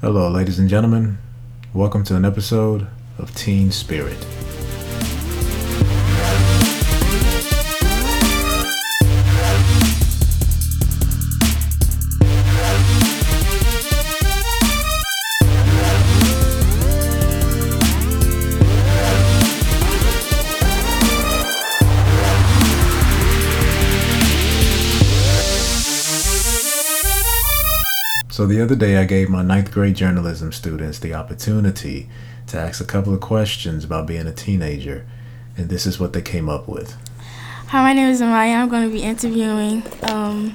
Hello, ladies and gentlemen. Welcome to an episode of Teen Spirit. So, the other day, I gave my ninth grade journalism students the opportunity to ask a couple of questions about being a teenager, and this is what they came up with. Hi, my name is Amaya. I'm going to be interviewing um,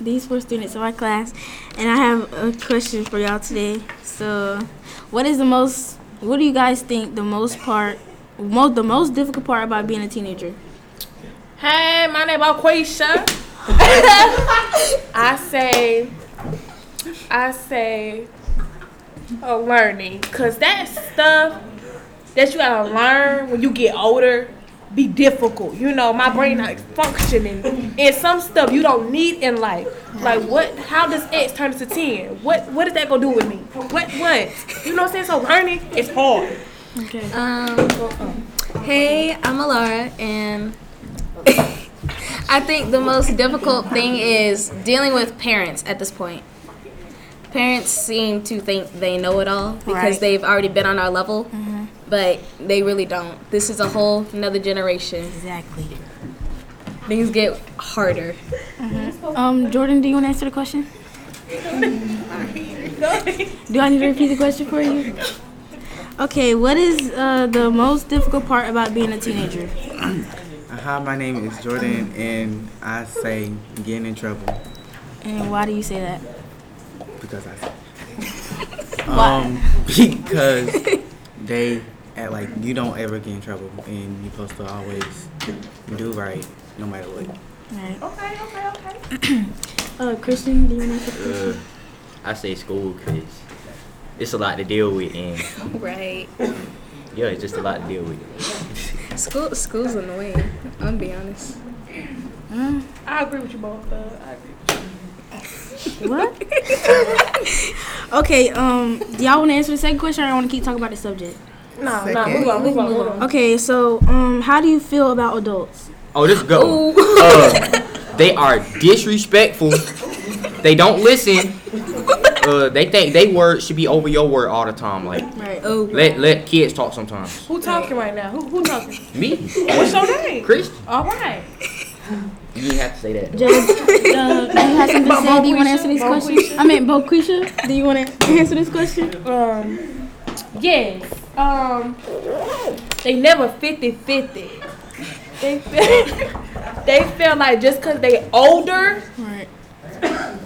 these four students in my class, and I have a question for y'all today. So, what is the most? What do you guys think the most part, most the most difficult part about being a teenager? Hey, my name is Quisha. I say, I say, uh, learning, cause that stuff that you gotta learn when you get older be difficult. You know, my brain not functioning, and some stuff you don't need in life. Like what? How does X turn into ten? What? What is that gonna do with me? What? What? You know what I'm saying? So learning is hard. Okay. Um, hey, I'm Alara, and I think the most difficult thing is dealing with parents at this point. Parents seem to think they know it all because Right. they've already been on our level, but they really don't. This is a whole another generation. Exactly. Things get harder. Um, Jordan, do you want to answer the question? do I need to repeat the question for you? Okay, what is uh, the most difficult part about being a teenager? Hi, my name is Jordan, and I say getting in trouble And why do you say that? Because I say. Um, because they act like you don't ever get in trouble, and you're supposed to always do right, no matter what. Right. Okay, okay, okay. Uh, Christian, do you want to answer? the Uh, I say school because it's a lot to deal with, and Right. yeah, it's just a lot to deal with. School school's annoying. I'm gonna be honest. I agree with you both. Uh, I agree. What? okay, um, do y'all want to answer the second question or I want to keep talking about the subject? No, no, move on, move on, move on. Okay, so, um, how do you feel about adults? Oh, this go. Uh, they are disrespectful. they don't listen. Uh, they think they word should be over your word all the time. Like Right. Oh, let let kids talk sometimes. Who talking right now? Who, who talking? Me, What's your name? Chris, All right. You didn't have to say that. Judge, uh, do you have something to say? Do you want to answer these Bo- questions? I mean, Boquisha, do you want to answer this question? Um, yes. Um, they never 50-50. They feel, they feel like just cause they older, Right.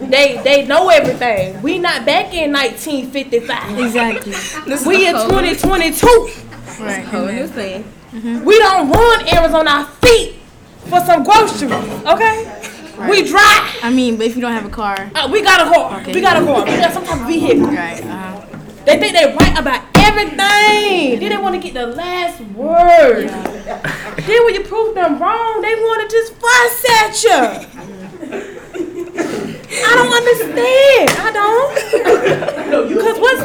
they they know everything. We not back in 1955. Exactly. this We in 2022. Right. whole new thing. We don't run errands on our feet for some groceries. Okay. We drive. I mean, but if you don't have a car. Uh, we got a car. Okay. We got a car. We got some type of vehicle. Right. Uh-huh. They think they're right about everything. Then they want to get the last word. then when you prove them wrong, they want to just fuss at you. I don't understand. I don't. Cause what's,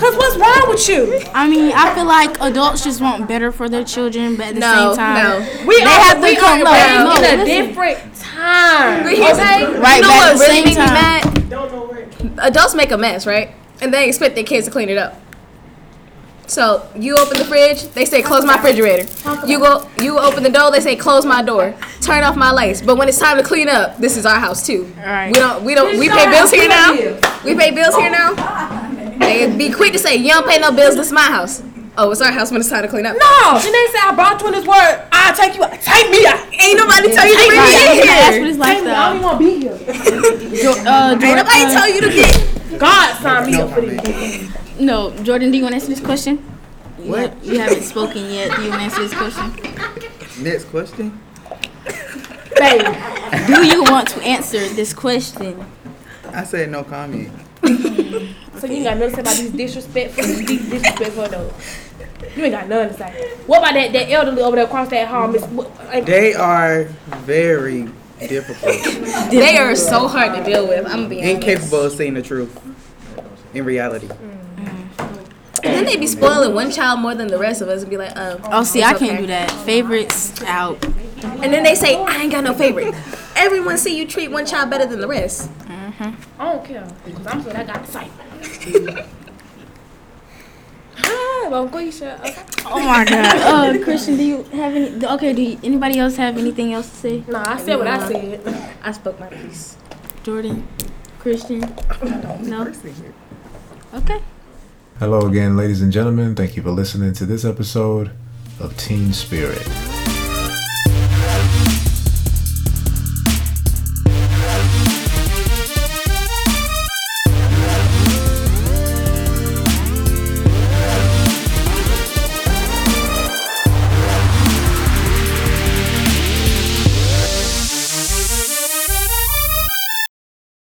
cause what's wrong with you? I mean, I feel like adults just want better for their children, but at the No, same time, no. We They are, have to we come- are no, no, in a listen. different time. But here's okay? Right, you know but at what the really same make me time- mad? Adults make a mess, right? And they expect their kids to clean it up. So you open the fridge, they say close my refrigerator. You go, you open the door, they say close my door, turn off my lights. But when it's time to clean up, this is our house too. Right. We don't, we don't, we This pay bills here now. We pay bills here now. They be quick to say you don't pay no bills. This is my house. Oh, it's our house when it's time to clean up. No, then they say I brought you in this word. I'll take you out. Take me out. Ain't nobody tell you to bring me you in gotta ask for here. this Take me. I don't even want to be here. Jo- uh, Ain't nobody uh, tell you to get. God signed me up for this. comment. No, Jordan, do you want to answer this question? You What? ha- You haven't spoken yet. Do you want to answer this question? Next question. Baby. Do you want to answer this question? I said no comment. So you ain't got nothing to say about these disrespectful, these disrespectful adults. You ain't got nothing to say. What about that, that elderly over there across that hall, Miss? like, They are very difficult, They are so hard to deal with. I'm gonna be honest. incapable of seeing the truth. in reality. Mm. And then they be spoiling one child more than the rest of us and be like, oh. Oh, see, I can't okay. do that. Favorites out. And then they say, I ain't got no favorite. Everyone see you treat one child better than the rest. I don't care. Because I'm saying I got the fight. Hi, Mom Quisha. Okay. Oh my God. Uh, Christian, do you have any? Okay, do you, anybody else have anything else to say? Nah, I said what I said. I spoke my piece. Jordan, Christian. No. Okay. Hello again, ladies and gentlemen. Thank you for listening to this episode of Teen Spirit.